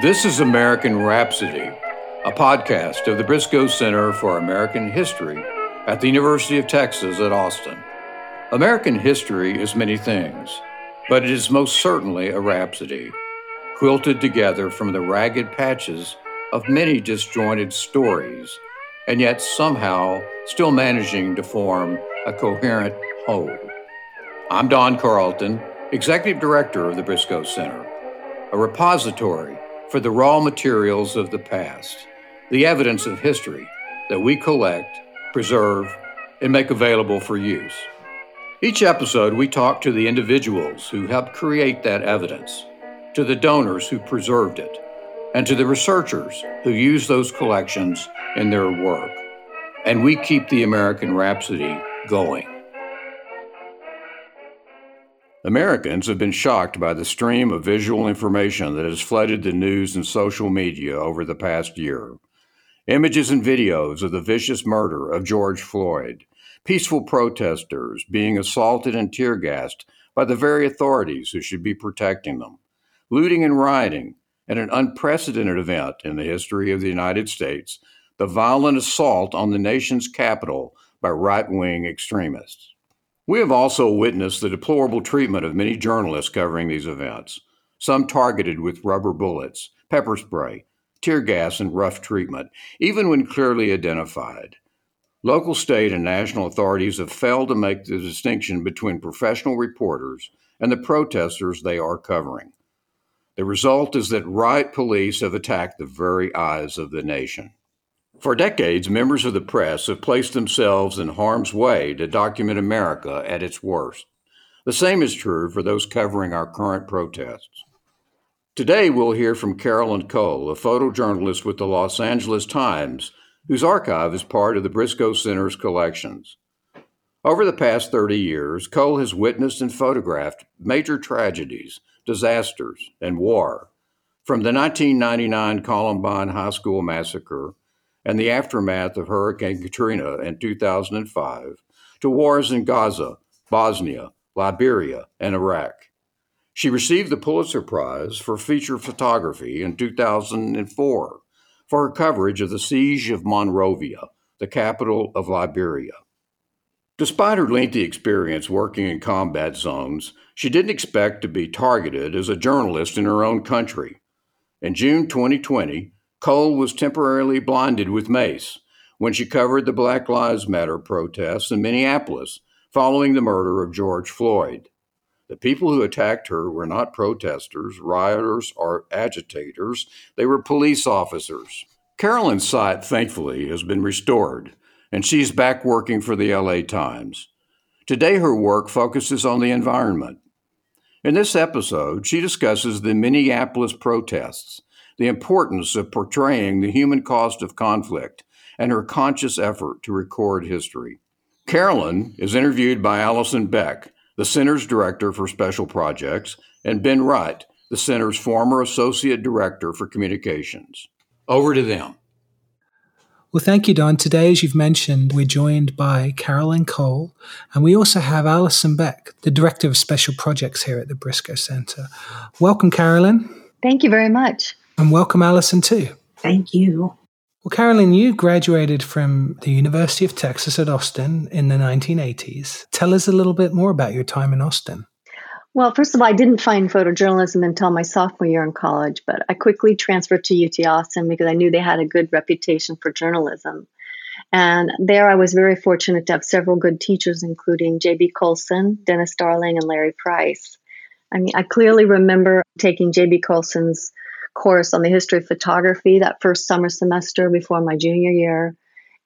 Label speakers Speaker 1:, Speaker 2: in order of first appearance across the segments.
Speaker 1: This is American Rhapsody, a podcast of the Briscoe Center for American History at the University of Texas at Austin. American history is many things, but it is most certainly a rhapsody, quilted together from the ragged patches of many disjointed stories, and yet somehow still managing to form a coherent whole. I'm Don Carleton, Executive Director of the Briscoe Center, a repository for the raw materials of the past, the evidence of history that we collect, preserve, and make available for use. Each episode, we talk to the individuals who helped create that evidence, to the donors who preserved it, and to the researchers who use those collections in their work. And we keep the American Rhapsody going. Americans have been shocked by the stream of visual information that has flooded the news and social media over the past year. Images and videos of the vicious murder of George Floyd, peaceful protesters being assaulted and tear gassed by the very authorities who should be protecting them, looting and rioting, and an unprecedented event in the history of the United States the violent assault on the nation's capital by right wing extremists. We have also witnessed the deplorable treatment of many journalists covering these events, some targeted with rubber bullets, pepper spray, tear gas, and rough treatment, even when clearly identified. Local, state, and national authorities have failed to make the distinction between professional reporters and the protesters they are covering. The result is that riot police have attacked the very eyes of the nation. For decades, members of the press have placed themselves in harm's way to document America at its worst. The same is true for those covering our current protests. Today, we'll hear from Carolyn Cole, a photojournalist with the Los Angeles Times, whose archive is part of the Briscoe Center's collections. Over the past 30 years, Cole has witnessed and photographed major tragedies, disasters, and war. From the 1999 Columbine High School massacre and the aftermath of Hurricane Katrina in 2005 to wars in Gaza, Bosnia, Liberia, and Iraq. She received the Pulitzer Prize for feature photography in 2004 for her coverage of the siege of Monrovia, the capital of Liberia. Despite her lengthy experience working in combat zones, she didn't expect to be targeted as a journalist in her own country. In June 2020, Cole was temporarily blinded with mace when she covered the Black Lives Matter protests in Minneapolis following the murder of George Floyd. The people who attacked her were not protesters, rioters, or agitators, they were police officers. Carolyn's sight, thankfully, has been restored, and she's back working for the LA Times. Today, her work focuses on the environment. In this episode, she discusses the Minneapolis protests the importance of portraying the human cost of conflict and her conscious effort to record history. Carolyn is interviewed by Allison Beck, the Center's Director for Special Projects, and Ben Wright, the Center's former Associate Director for Communications. Over to them.
Speaker 2: Well, thank you, Don. Today, as you've mentioned, we're joined by Carolyn Cole, and we also have Allison Beck, the Director of Special Projects here at the Briscoe Center. Welcome, Carolyn.
Speaker 3: Thank you very much.
Speaker 2: And welcome, Allison, too.
Speaker 4: Thank you.
Speaker 2: Well, Carolyn, you graduated from the University of Texas at Austin in the 1980s. Tell us a little bit more about your time in Austin.
Speaker 3: Well, first of all, I didn't find photojournalism until my sophomore year in college, but I quickly transferred to UT Austin because I knew they had a good reputation for journalism. And there I was very fortunate to have several good teachers, including J.B. Colson, Dennis Darling, and Larry Price. I mean, I clearly remember taking J.B. Colson's course on the history of photography that first summer semester before my junior year.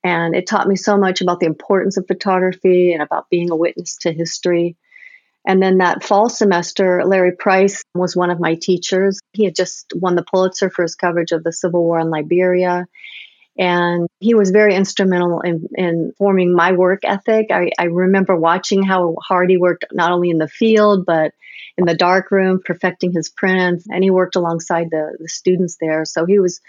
Speaker 3: And it taught me so much about the importance of photography and about being a witness to history. And then that fall semester, Larry Price was one of my teachers. He had just won the Pulitzer for his coverage of the Civil War in Liberia. And he was very instrumental in, in forming my work ethic. I, I remember watching how hard he worked, not only in the field, but in the dark room perfecting his prints. And he worked alongside the, the students there. So he was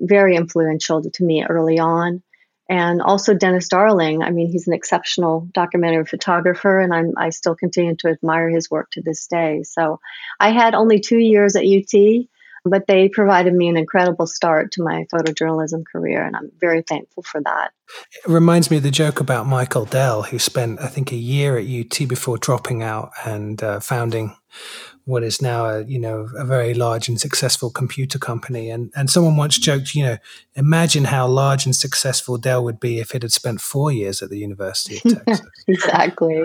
Speaker 3: very influential to me early on. And also dennis darling. I mean he's an exceptional documentary photographer and I'm, i still continue to admire his work to this day. So i had only two years at ut But they provided me an incredible start to my photojournalism career, and I'm very thankful for that.
Speaker 2: It reminds me of the joke about Michael Dell, who spent, I think, a year at UT before dropping out and uh, founding what is now a you know a very large and successful computer company. And and someone once joked, you know, imagine how large and successful Dell would be if it had spent four years at the University of Texas.
Speaker 3: exactly.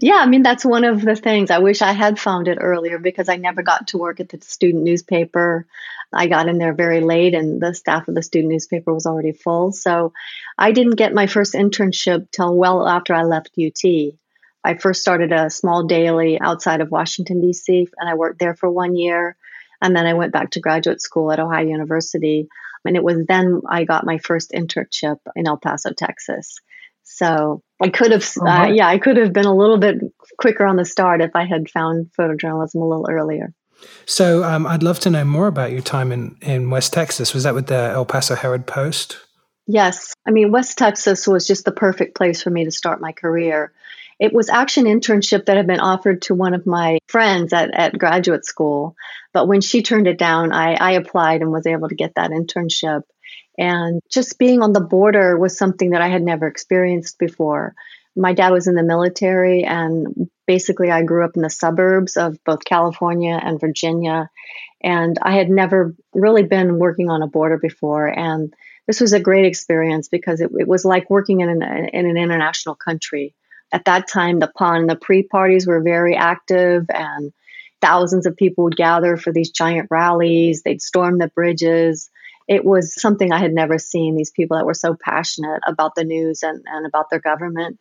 Speaker 3: yeah, I mean that's one of the things. I wish I had found it earlier because I never got to work at the student newspaper. I got in there very late, and the staff of the student newspaper was already full. So I didn't get my first internship till well after I left UT. I first started a small daily outside of Washington, D.C., and I worked there for one year. And then I went back to graduate school at Ohio University. And it was then I got my first internship in El Paso, Texas. So I could have, uh, uh-huh. yeah, I could have been a little bit quicker on the start if I had found photojournalism a little earlier.
Speaker 2: So um, I'd love to know more about your time in, in West Texas. Was that with the El Paso Herald Post?
Speaker 3: Yes. I mean, West Texas was just the perfect place for me to start my career. It was actually an internship that had been offered to one of my friends at, at graduate school. But when she turned it down, I, I applied and was able to get that internship. And just being on the border was something that I had never experienced before. My dad was in the military, and basically, I grew up in the suburbs of both California and Virginia. And I had never really been working on a border before. And this was a great experience because it, it was like working in an, in an international country at that time, the PAN and the PRI parties were very active, and thousands of people would gather for these giant rallies. They'd storm the bridges. It was something I had never seen these people that were so passionate about the news and, and about their government.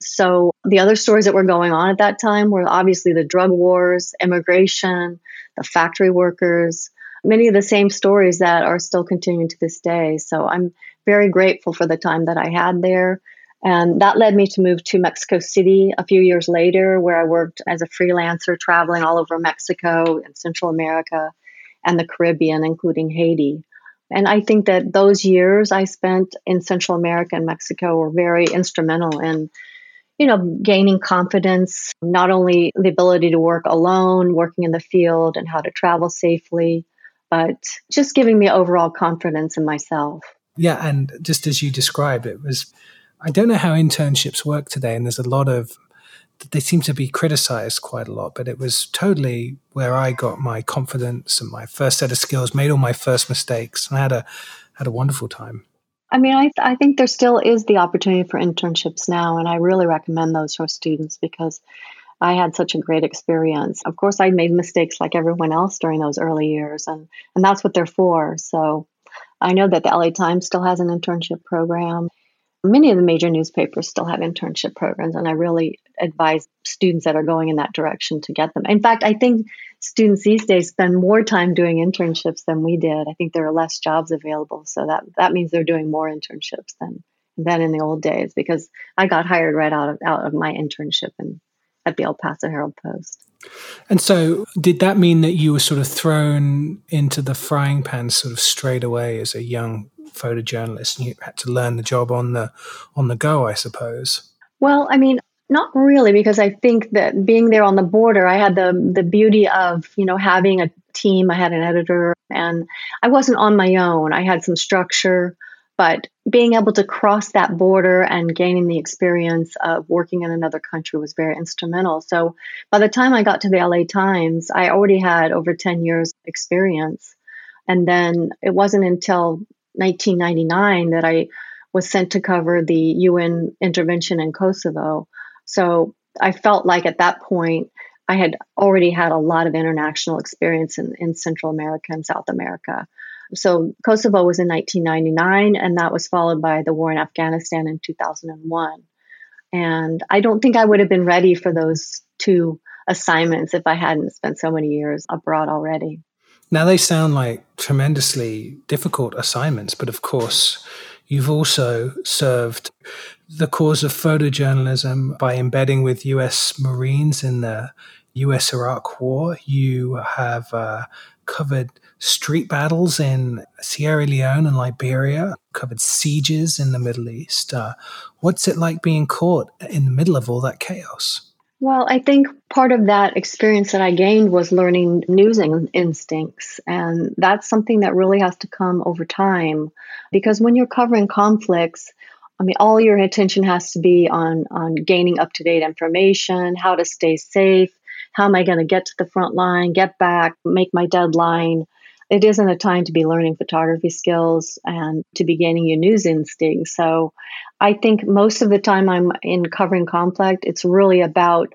Speaker 3: So, the other stories that were going on at that time were obviously the drug wars, immigration, the factory workers, many of the same stories that are still continuing to this day. So, I'm very grateful for the time that I had there and that led me to move to Mexico City a few years later, where I worked as a freelancer traveling all over Mexico and Central America and the Caribbean, including Haiti. And I think that those years I spent in Central America and Mexico were very instrumental in, you know, gaining confidence, not only the ability to work alone, working in the field, and how to travel safely, but just giving me overall confidence in myself.
Speaker 2: Yeah. And just as you described, it was I don't know how internships work today, and there's a lot of they seem to be criticized quite a lot, but it was totally where I got my confidence and my first set of skills, made all my first mistakes, and I had a had a wonderful time.
Speaker 3: I mean, I, I think there still is the opportunity for internships now, and I really recommend those for students because I had such a great experience. Of course, I made mistakes like everyone else during those early years, and, and that's what they're for. So I know that the LA Times still has an internship program. Many of the major newspapers still have internship programs, and I really advise students that are going in that direction to get them. In fact, I think students these days spend more time doing internships than we did. I think there are less jobs available, so that that means they're doing more internships than than in the old days. Because I got hired right out of out of my internship in, at the El Paso Herald Post.
Speaker 2: And so, did that mean that you were sort of thrown into the frying pan sort of straight away as a young photojournalist, and you had to learn the job on the on the go, I suppose.
Speaker 3: Well, I mean, not really, because I think that being there on the border, I had the the beauty of you know having a team. I had an editor, and I wasn't on my own. I had some structure, but being able to cross that border and gaining the experience of working in another country was very instrumental. So by the time I got to the LA Times, I already had over ten years experience. And then it wasn't until 1999 that I was sent to cover the UN intervention in Kosovo. So I felt like at that point I had already had a lot of international experience in, in Central America and South America. So Kosovo was in 1999, and that was followed by the war in Afghanistan in 2001. And I don't think I would have been ready for those two assignments if I hadn't spent so many years abroad already.
Speaker 2: Now, they sound like tremendously difficult assignments, but of course, you've also served the cause of photojournalism by embedding with US Marines in the US Iraq War. You have uh, covered street battles in Sierra Leone and Liberia, covered sieges in the Middle East. Uh, what's it like being caught in the middle of all that chaos?
Speaker 3: Well, I think part of that experience that I gained was learning news instincts. And that's something that really has to come over time. Because when you're covering conflicts, I mean, all your attention has to be on, on gaining up to date information, how to stay safe, how am I going to get to the front line, get back, make my deadline. It isn't a time to be learning photography skills and to be gaining your news instincts. So I think most of the time I'm in covering conflict, it's really about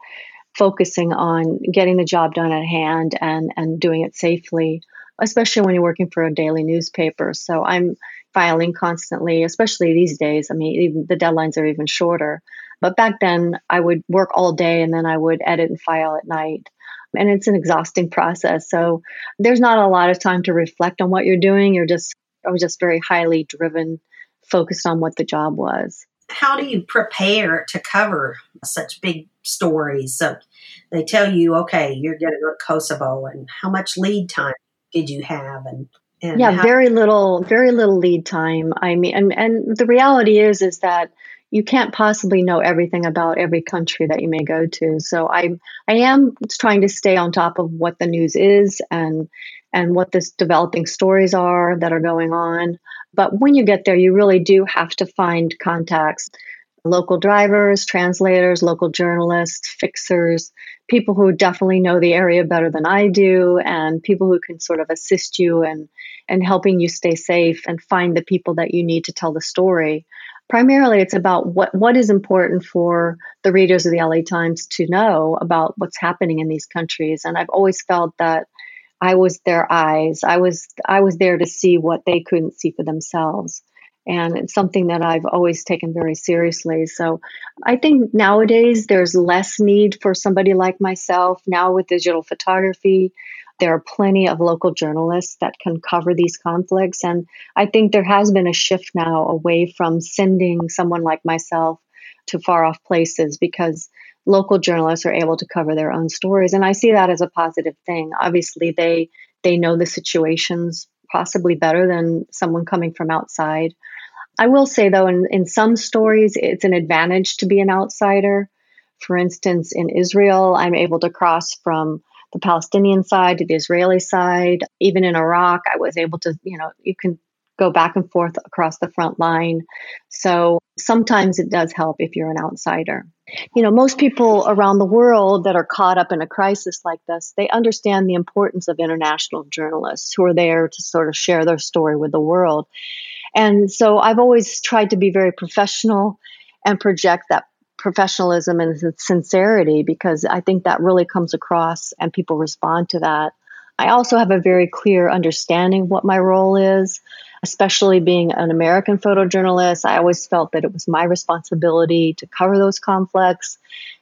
Speaker 3: focusing on getting the job done at hand and, and doing it safely, especially when you're working for a daily newspaper. So I'm filing constantly, especially these days. I mean, even the deadlines are even shorter. But back then, I would work all day and then I would edit and file at night. And it's an exhausting process. So there's not a lot of time to reflect on what you're doing. You're just, I was just very highly driven, focused on what the job was.
Speaker 4: How do you prepare to cover such big stories? So they tell you, okay, you're going to go to Kosovo, and how much lead time did you have? And
Speaker 3: and yeah, how- very little, very little lead time. I mean, and, and the reality is, is that you can't possibly know everything about every country that you may go to. So I, I am trying to stay on top of what the news is and, and what the developing stories are that are going on. But when you get there, you really do have to find contacts local drivers, translators, local journalists, fixers, people who definitely know the area better than I do, and people who can sort of assist you and and helping you stay safe and find the people that you need to tell the story. Primarily, it's about what what is important for the readers of the LA Times to know about what's happening in these countries. And I've always felt that I was their eyes. I was I was there to see what they couldn't see for themselves and it's something that I've always taken very seriously. So I think nowadays there's less need for somebody like myself. Now with digital photography, there are plenty of local journalists that can cover these conflicts. And I think there has been a shift now away from sending someone like myself to far off places because local journalists are able to cover their own stories. And I see that as a positive thing. Obviously, they they know the situations possibly better than someone coming from outside. I will say, though, in, in some stories, it's an advantage to be an outsider. For instance, in Israel, I'm able to cross from the Palestinian side to the Israeli side. Even in Iraq, I was able to, you know, you can go back and forth across the front line. So sometimes it does help if you're an outsider. You know, most people around the world that are caught up in a crisis like this, they understand the importance of international journalists who are there to sort of share their story with the world. And so I've always tried to be very professional and project that professionalism and sincerity because I think that really comes across and people respond to that. I also have a very clear understanding what my role is, especially being an American photojournalist. I always felt that it was my responsibility to cover those conflicts,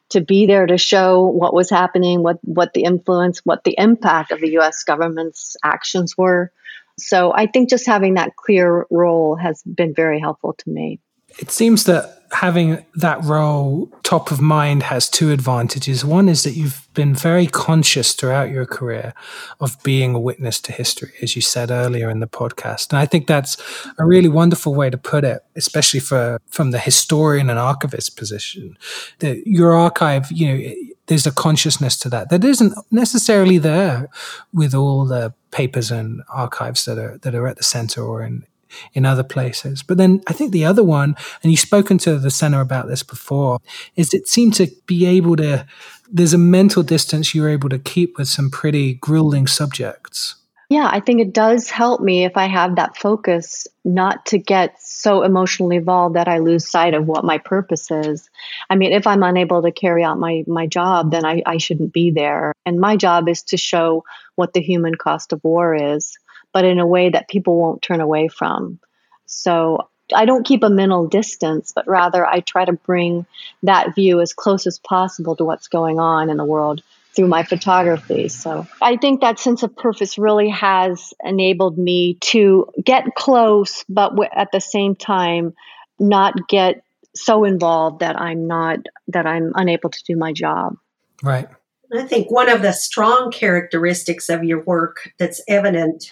Speaker 3: to be there to show what was happening, what, what the influence, what the impact of the US government's actions were. So I think just having that clear role has been very helpful to me.
Speaker 2: It seems that having that role top of mind has two advantages. One is that you've been very conscious throughout your career of being a witness to history, as you said earlier in the podcast. And I think that's a really wonderful way to put it, especially for from the historian and archivist position. That your archive, you know, there's a consciousness to that that isn't necessarily there with all the papers and archives that are that are at the center or in in other places. But then I think the other one, and you've spoken to the center about this before, is it seemed to be able to there's a mental distance you're able to keep with some pretty grueling subjects.
Speaker 3: Yeah, I think it does help me if I have that focus not to get so emotionally involved that I lose sight of what my purpose is. I mean, if I'm unable to carry out my, my job, then I, I shouldn't be there. And my job is to show what the human cost of war is, but in a way that people won't turn away from. So I don't keep a mental distance, but rather I try to bring that view as close as possible to what's going on in the world through my photography. So I think that sense of purpose really has enabled me to get close, but at the same time, not get so involved that I'm not, that I'm unable to do my job.
Speaker 2: Right.
Speaker 4: I think one of the strong characteristics of your work that's evident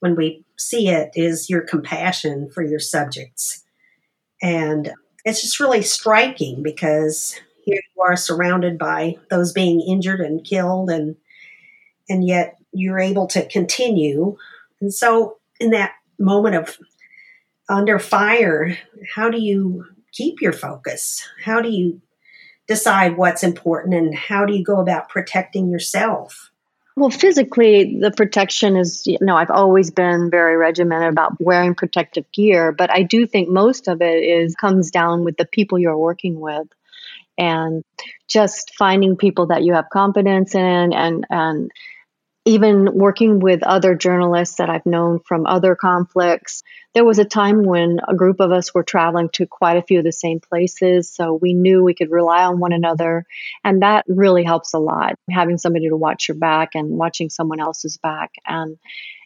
Speaker 4: when we see it is your compassion for your subjects. And it's just really striking because you are surrounded by those being injured and killed and and yet you're able to continue. And so in that moment of under fire, how do you keep your focus? How do you decide what's important and how do you go about protecting yourself?
Speaker 3: Well, physically, the protection is, you know, I've always been very regimented about wearing protective gear, but I do think most of it is comes down with the people you're working with and just finding people that you have confidence in and, and, even working with other journalists that I've known from other conflicts, there was a time when a group of us were traveling to quite a few of the same places. So we knew we could rely on one another. And that really helps a lot, having somebody to watch your back and watching someone else's back. And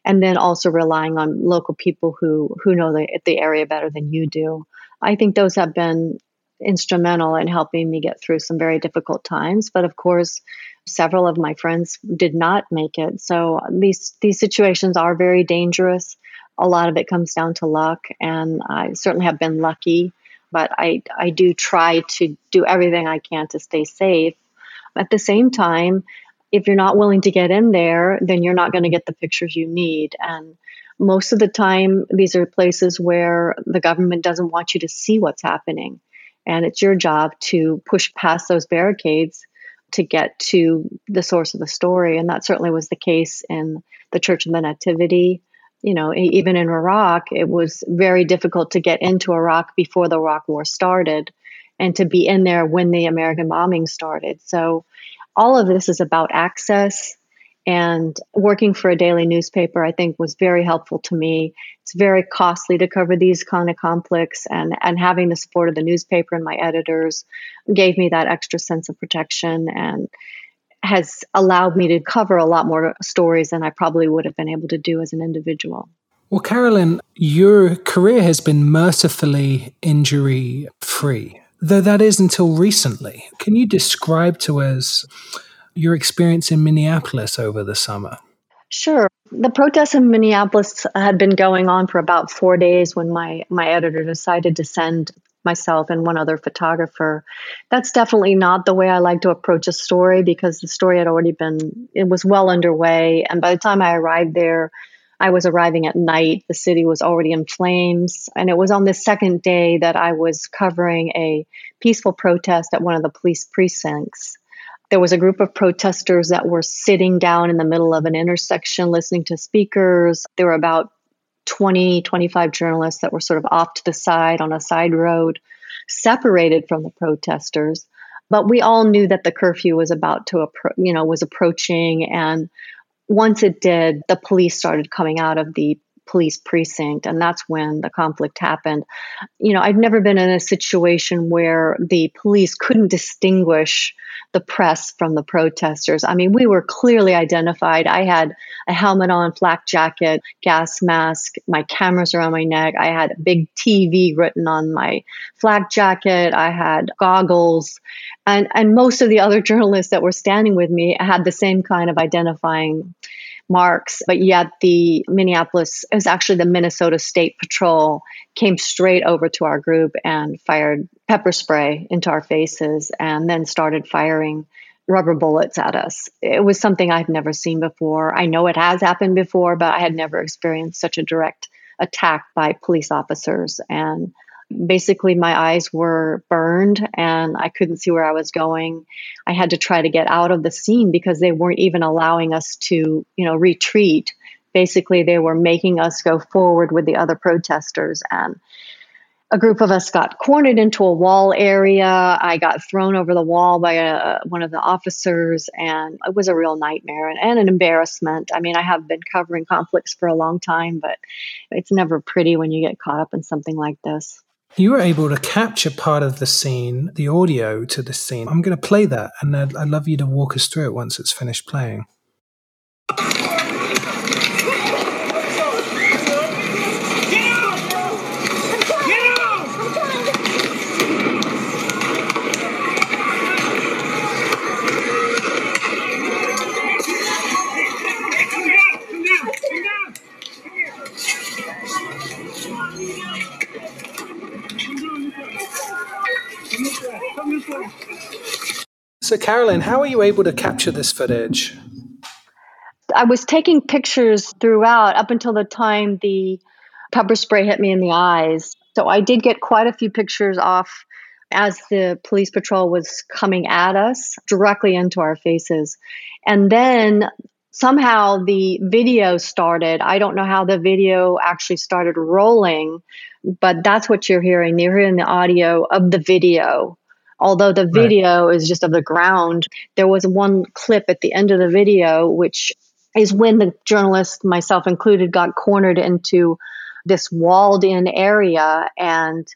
Speaker 3: and then also relying on local people who who know the, the area better than you do. I think those have been instrumental in helping me get through some very difficult times. But of course, several of my friends did not make it. So these these situations are very dangerous. A lot of it comes down to luck, and I certainly have been lucky. But I I do try to do everything I can to stay safe. At the same time, if you're not willing to get in there, then you're not going to get the pictures you need. And most of the time, these are places where the government doesn't want you to see what's happening. And it's your job to push past those barricades to get to the source of the story. And that certainly was the case in the Church of the Nativity. You know, even in Iraq, it was very difficult to get into Iraq before the Iraq War started and to be in there when the American bombing started. So, all of this is about access and working for a daily newspaper, I think, was very helpful to me. It's very costly to cover these kind of conflicts, and, and having the support of the newspaper and my editors gave me that extra sense of protection and has allowed me to cover a lot more stories than I probably would have been able to do as an individual.
Speaker 2: Well, Carolyn, your career has been mercifully injury free, though that is until recently. Can you describe to us? Your experience in Minneapolis over the summer?
Speaker 3: Sure. The protests in Minneapolis had been going on for about four days when my, my editor decided to send myself and one other photographer. That's definitely not the way I like to approach a story because the story had already been, it was well underway. And by the time I arrived there, I was arriving at night. The city was already in flames. And it was on the second day that I was covering a peaceful protest at one of the police precincts there was a group of protesters that were sitting down in the middle of an intersection listening to speakers. There were about 20, 25 journalists that were sort of off to the side on a side road, separated from the protesters. But we all knew that the curfew was about to, appro- you know, was approaching. And once it did, the police started coming out of the police precinct and that's when the conflict happened. You know i've never been in a situation where the police couldn't distinguish the press from the protesters. I mean we were clearly identified. I had a helmet on flak jacket gas mask my cameras around my neck. I had a big tv written on my flak jacket. I had goggles. And and most of the other journalists that were standing with me had the same kind of identifying marks, but yet the Minneapolis, it was actually the Minnesota State Patrol, came straight over to our group and fired pepper spray into our faces and then started firing rubber bullets at us. It was something I've never seen before. I know it has happened before, but I had never experienced such a direct attack by police officers. And basically my eyes were burned and I couldn't see where I was going. I had to try to get out of the scene because they weren't even allowing us to, you know, retreat. Basically, they were making us go forward with the other protesters and a group of us got cornered into a wall area. I got thrown over the wall by a, one of the officers, and it was a real nightmare and, and, an embarrassment. I mean, I have been covering conflicts for a long time, but it's never pretty when you get caught up in something like this.
Speaker 2: You were able to capture part of the scene, the audio to the scene. I'm going to play that, and I'd, I'd love you to walk us through it once it's finished playing. Carolyn, how were you able to capture this footage?
Speaker 3: I was taking pictures throughout up until the time the pepper spray hit me in the eyes. So I did get quite a few pictures off as the police patrol was coming at us directly into our faces. And then somehow the video started. I don't know how the video actually started rolling, but that's what you're hearing. You're hearing the audio of the video. Although the video right. is just of the ground, there was one clip at the end of the video, which is when the journalist, myself included, got cornered into this walled in area and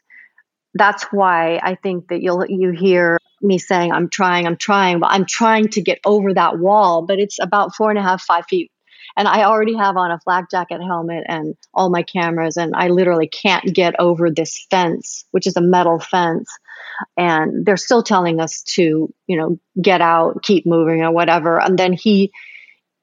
Speaker 3: that's why I think that you'll you hear me saying I'm trying, I'm trying, but I'm trying to get over that wall, but it's about four and a half, five feet. And I already have on a flak jacket helmet and all my cameras, and I literally can't get over this fence, which is a metal fence. And they're still telling us to, you know, get out, keep moving, or whatever. And then he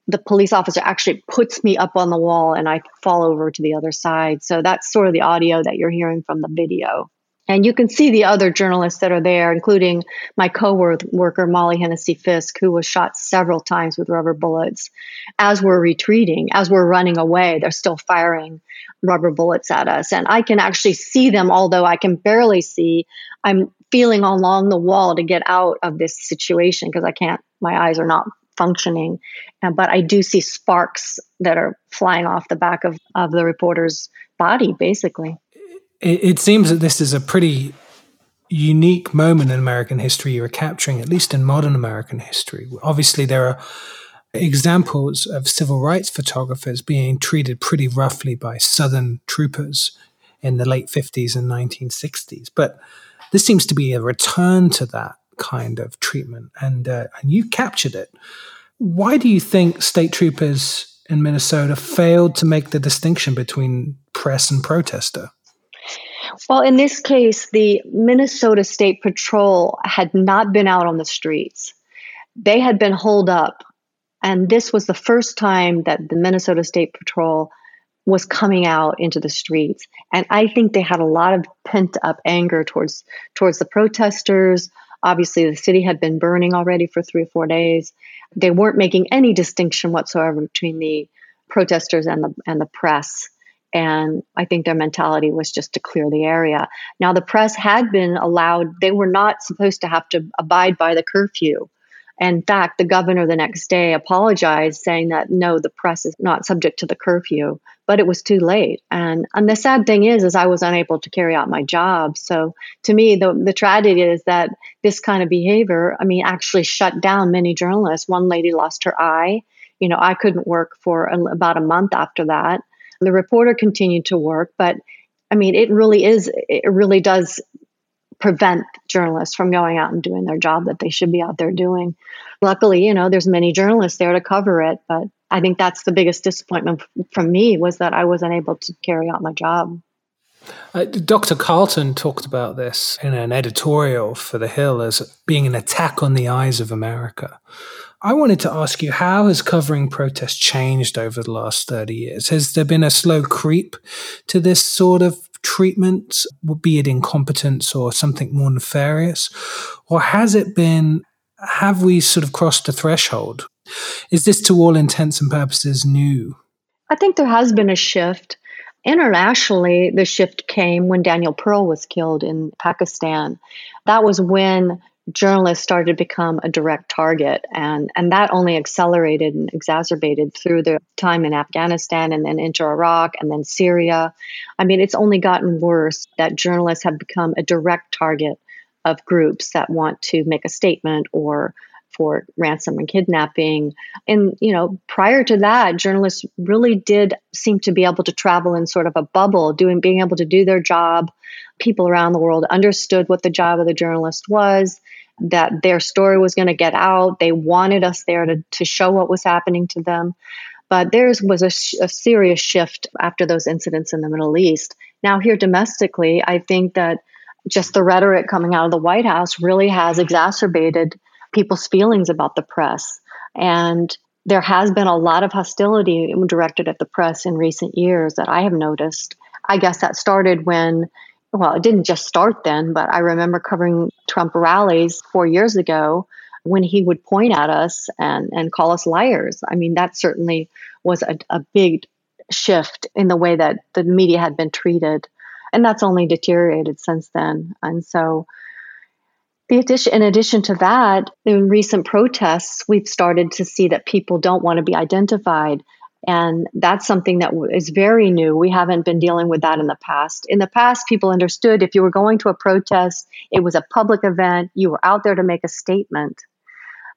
Speaker 3: the police officer actually puts me up on the wall and I fall over to the other side. So that's sort of the audio that you're hearing from the video. And you can see the other journalists that are there, including my co-worker Molly Hennessy Fisk, who was shot several times with rubber bullets. As we're retreating, as we're running away, they're still firing rubber bullets at us. And I can actually see them, although I can barely see. I'm feeling along the wall to get out of this situation because I can't, my eyes are not functioning. Uh, but I do see sparks that are flying off the back of, of the reporter's body, basically.
Speaker 2: It, it seems that this is a pretty unique moment in American history you are capturing, at least in modern American history. Obviously, there are examples of civil rights photographers being treated pretty roughly by Southern troopers in the late 50s and 1960s. But this seems to be a return to that kind of treatment, and uh, and you captured it. Why do you think state troopers in Minnesota failed to make the distinction between press and protester?
Speaker 3: Well, in this case, the Minnesota State Patrol had not been out on the streets. They had been holed up. And this was the first time that the Minnesota State Patrol was coming out into the streets. And I think they had a lot of pent up anger towards towards the protesters, Obviously, the city had been burning already for three or four days. They weren't making any distinction whatsoever between the protesters and the and the press. And I think their mentality was just to clear the area. Now, the press had been allowed; they were not supposed to have to abide by the curfew. In fact, the governor the next day apologized, saying that no, the press is not subject to the curfew, but it was too late. And and the sad thing is, is I was unable to carry out my job. So to me, the the tragedy is that this kind of behavior, I mean, actually shut down many journalists. One lady lost her eye. You know, I couldn't work for a, about a month after that. The reporter continued to work, but I mean, it really is. It really does prevent journalists from going out and doing their job that they should be out there doing. Luckily, you know, there's many journalists there to cover it, but I think that's the biggest disappointment from me was that I wasn't able to carry out my job.
Speaker 2: Uh, Dr. Carleton talked about this in an editorial for The Hill as being an attack on the eyes of America. I wanted to ask you how has covering protests changed over the last 30 years? Has there been a slow creep to this sort of treatment, be it incompetence or something more nefarious? Or has it been, have we sort of crossed a threshold? Is this to all intents and purposes new?
Speaker 3: I think there has been a shift. Internationally, the shift came when Daniel Pearl was killed in Pakistan. That was when journalists started to become a direct target and and that only accelerated and exacerbated through the time in Afghanistan and then into Iraq and then Syria. I mean it's only gotten worse that journalists have become a direct target of groups that want to make a statement or for ransom and kidnapping. And, you know, prior to that, journalists really did seem to be able to travel in sort of a bubble, doing being able to do their job. People around the world understood what the job of the journalist was, that their story was going to get out. They wanted us there to, to show what was happening to them. But there was a, sh- a serious shift after those incidents in the Middle East. Now, here domestically, I think that just the rhetoric coming out of the White House really has exacerbated people's feelings about the press. And there has been a lot of hostility directed at the press in recent years that I have noticed. I guess that started when, well, it didn't just start then, but I remember covering Trump rallies four years ago. when he would point at us and, and call us liars. I mean, that certainly was a, a big shift in the way that the media had been treated. And that's only deteriorated since then. And so, in addition to that, in recent protests, we've started to see that people don't want to be identified. And that's something that is very new. We haven't been dealing with that in the past. In the past, people understood if you were going to a protest, it was a public event, you were out there to make a statement.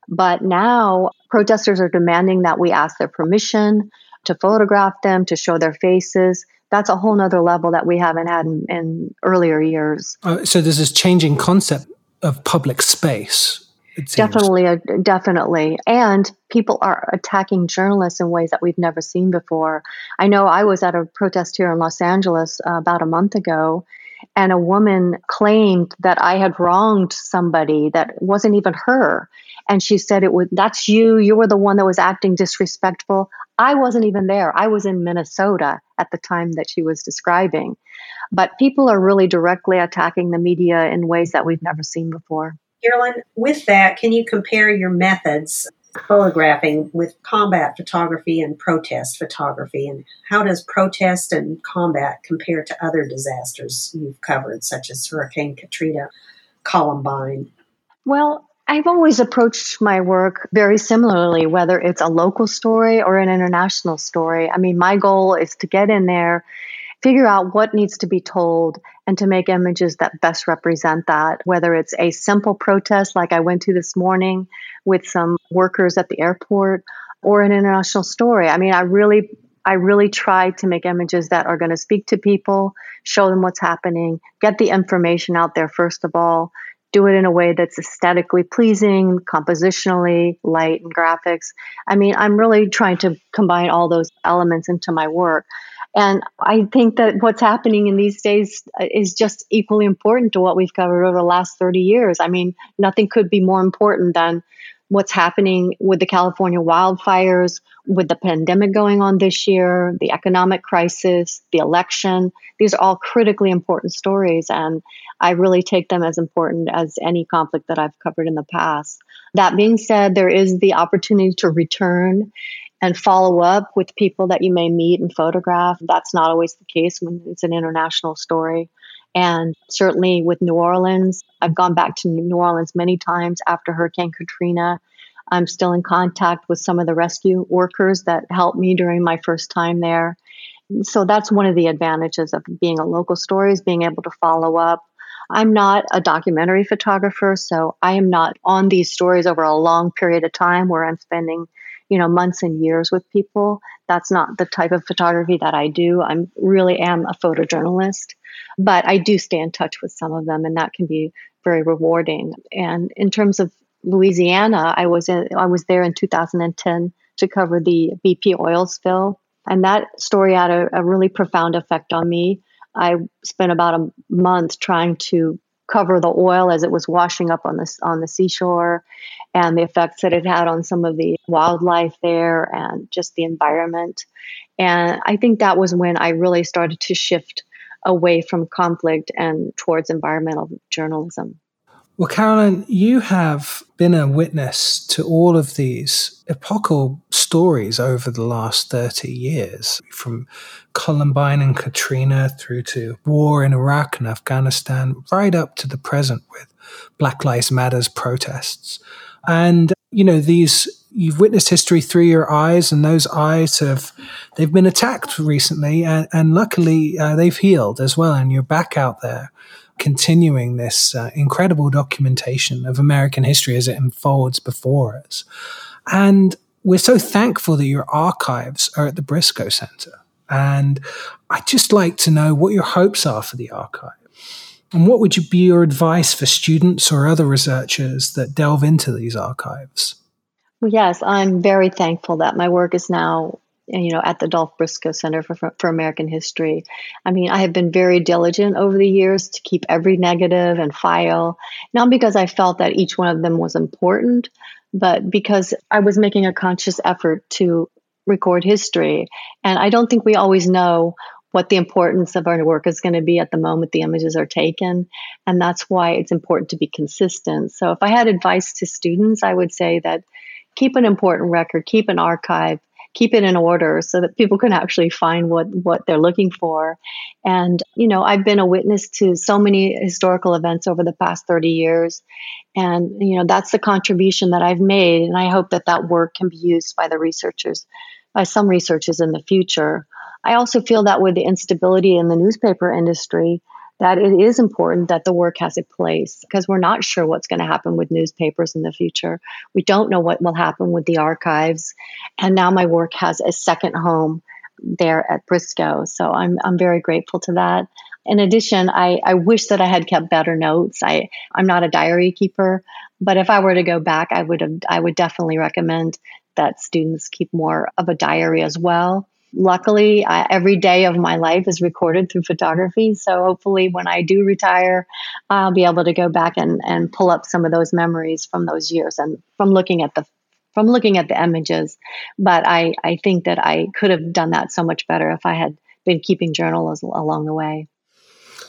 Speaker 3: But now protesters are demanding that we ask their permission to photograph them, to show their faces. That's a whole nother level that we haven't had in, in earlier years.
Speaker 2: Uh, so there's this changing concept of public space.
Speaker 3: Definitely, uh, definitely. And people are attacking journalists in ways that we've never seen before. I know I was at a protest here in Los Angeles uh, about a month ago, and a woman claimed that I had wronged somebody that wasn't even her. And she said, "It was that's you. You were the one that was acting disrespectful." I wasn't even there. I was in Minnesota at the time that she was describing. But people are really directly attacking the media in ways that we've never seen before.
Speaker 4: Carolyn, with that, can you compare your methods photographing with combat photography and protest photography? And how does protest and combat compare to other disasters you've covered, such as Hurricane Katrina, Columbine?
Speaker 3: Well, I've always approached my work very similarly, whether it's a local story or an international story. I mean, my goal is to get in there, figure out what needs to be told, and to make images that best represent that, whether it's a simple protest like I went to this morning with some workers at the airport or an international story. I mean, I really I really try to make images that are going to speak to people, show them what's happening, get the information out there first of all, do it in a way that's aesthetically pleasing, compositionally light and graphics. I mean, I'm really trying to combine all those elements into my work. And I think that what's happening in these days is just equally important to what we've covered over the last 30 years. I mean, nothing could be more important than what's happening with the California wildfires, with the pandemic going on this year, the economic crisis, the election. These are all critically important stories, and I really take them as important as any conflict that I've covered in the past. That being said, there is the opportunity to return and follow up with people that you may meet and photograph. That's not always the case when it's an international story. And certainly with New Orleans, I've gone back to New Orleans many times after Hurricane Katrina. I'm still in contact with some of the rescue workers that helped me during my first time there. So that's one of the advantages of being a local story is being able to follow up. I'm not a documentary photographer, so I am not on these stories over a long period of time where I'm spending, you know, months and years with people. That's not the type of photography that I do. i'm really am a photojournalist but I do stay in touch with some of them, and that can be very rewarding. And in terms of Louisiana, I was in, I was there in 2010 to cover the BP oil spill, and that story had a, a really profound effect on me. I spent about a month trying to cover the oil as it was washing up on the on the seashore, and the effects that it had on some of the wildlife there and just the environment. And I think that was when I really started to shift away from conflict and towards environmental journalism.
Speaker 2: Well, Carolyn, you have been a witness to all of these epochal stories over the last 30 years, from Columbine and Katrina through to war in Iraq and Afghanistan, right up to the present with Black Lives Matters protests. And, you know, these you've witnessed history through your eyes, and those eyes have they've been attacked recently, and, and luckily uh, they've healed as well. And you're back out there, continuing this uh, incredible documentation of American history as it unfolds before us. And we're so thankful that your archives are at the Briscoe Center. And I'd just like to know what your hopes are for the archive. And what would you be your advice for students or other researchers that delve into these archives?
Speaker 3: Yes, I'm very thankful that my work is now you know at the Dolph Briscoe Center for, for American History. I mean, I have been very diligent over the years to keep every negative and file, not because I felt that each one of them was important, but because I was making a conscious effort to record history. And I don't think we always know what the importance of our work is going to be at the moment the images are taken. And that's why it's important to be consistent. So if I had advice to students, I would say that keep an important record, keep an archive, keep it in order so that people can actually find what what they're looking for. And you know i've been a witness to so many historical events over the past 30 years. And you know that's the contribution that i've made and i hope that that work can be used by the researchers by some researchers in the future. I also feel that with the instability in the newspaper industry that it is important that the work has a place because we're not sure what's going to happen with newspapers in the future. We don't know what will happen with the archives. And now my work has a second home there at Briscoe. So I'm, I'm very grateful to that. In addition, I, I wish that I had kept better notes. I, I'm not a diary keeper, but if I were to go back, I would have I would definitely recommend that students keep more of a diary as well luckily, every day of my life is recorded through photography. So hopefully, when I do retire, I'll be able to go back and, and pull up some of those memories from those years and from looking at the from looking at the images. But I, I think that I could have done that so much better if I had been keeping journals along the way.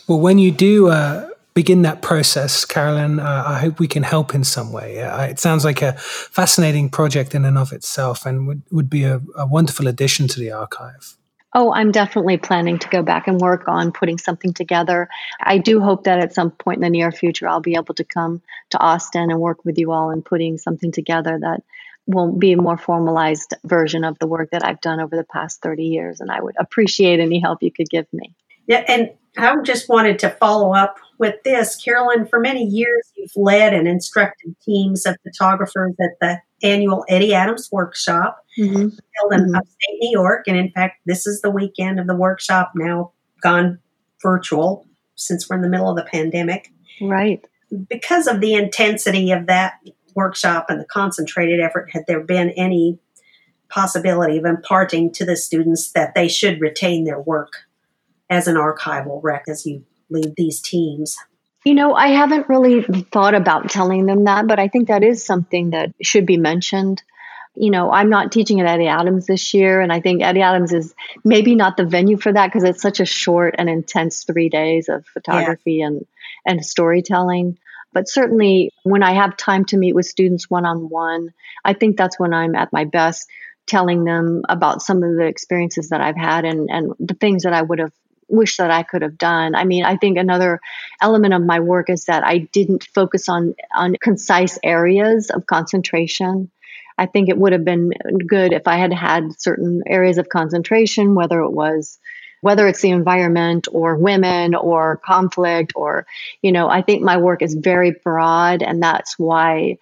Speaker 2: Well, when you do uh, begin that process, Carolyn, uh, I hope we can help in some way. Uh, it sounds like a fascinating project in and of itself and would, would be a, a wonderful addition to the archive.
Speaker 3: Oh, I'm definitely planning to go back and work on putting something together. I do hope that at some point in the near future, I'll be able to come to Austin and work with you all in putting something together that will be a more formalized version of the work that I've done over the past 30 years. And I would appreciate any help you could give me.
Speaker 4: Yeah, and I just wanted to follow up with this. Carolyn, for many years, you've led and instructed teams of photographers at the annual Eddie Adams workshop mm-hmm. held in mm-hmm. upstate New York. And in fact, this is the weekend of the workshop now gone virtual since we're in the middle of the pandemic.
Speaker 3: Right.
Speaker 4: Because of the intensity of that workshop and the concentrated effort, had there been any possibility of imparting to the students that they should retain their work as an archival rec as you lead these teams?
Speaker 3: You know, I haven't really thought about telling them that, but I think that is something that should be mentioned. You know, I'm not teaching at Eddie Adams this year, and I think Eddie Adams is maybe not the venue for that because it's such a short and intense three days of photography yeah. and and storytelling. But certainly, when I have time to meet with students one on one, I think that's when I'm at my best, telling them about some of the experiences that I've had and and the things that I would have wish that I could have done. I mean, I think another element of my work is that I didn't focus on on concise areas of concentration. I think it would have been good if I had had certain areas of concentration, whether it was whether it's the environment or women or conflict or you know i think my work is very broad and that's why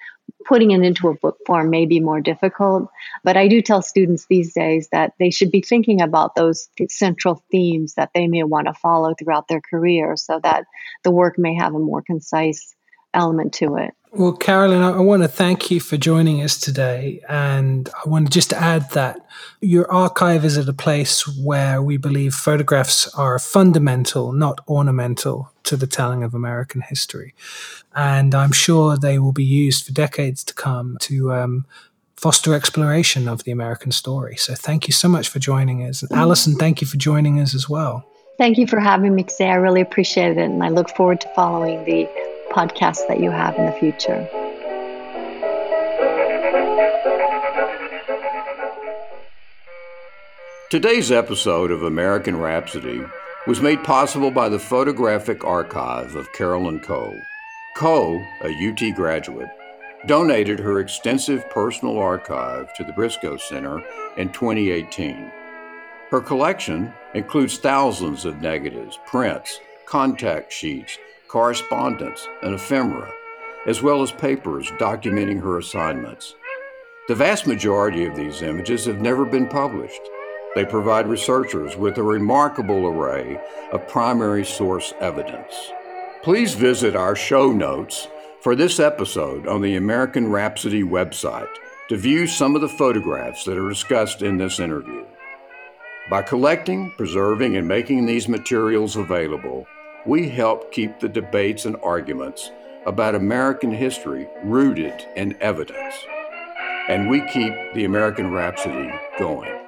Speaker 3: putting it into a book form may be more difficult. But I do tell students these days that they should be thinking about those central themes that they may want to follow throughout their career so that the work may have a more concise element to it.
Speaker 2: Well, Carolyn, I want to thank you for joining us today. And I want to just add that your archive is at a place where we believe photographs are fundamental, not ornamental, to the telling of American history. And I'm sure they will be used for decades to come to um, foster exploration of the American story. So thank you so much for joining us. And Allison, thank you for joining us as well.
Speaker 3: Thank you for having me today. I really appreciate it. And I look forward to following the podcasts that you have in the future.
Speaker 1: Today's episode of American Rhapsody was made possible by the Photographic Archive of Carolyn Cole. Cole, a UT graduate, donated her extensive personal archive to the Briscoe Center in 2018. Her collection includes thousands of negatives, prints, contact sheets, correspondence, and ephemera, as well as papers documenting her assignments. The vast majority of these images have never been published. They provide researchers with a remarkable array of primary source evidence. Please visit our show notes for this episode on the American Rhapsody website to view some of the photographs that are discussed in this interview. By collecting, preserving, and making these materials available, we help keep the debates and arguments about American history rooted in evidence. And we keep the American Rhapsody going.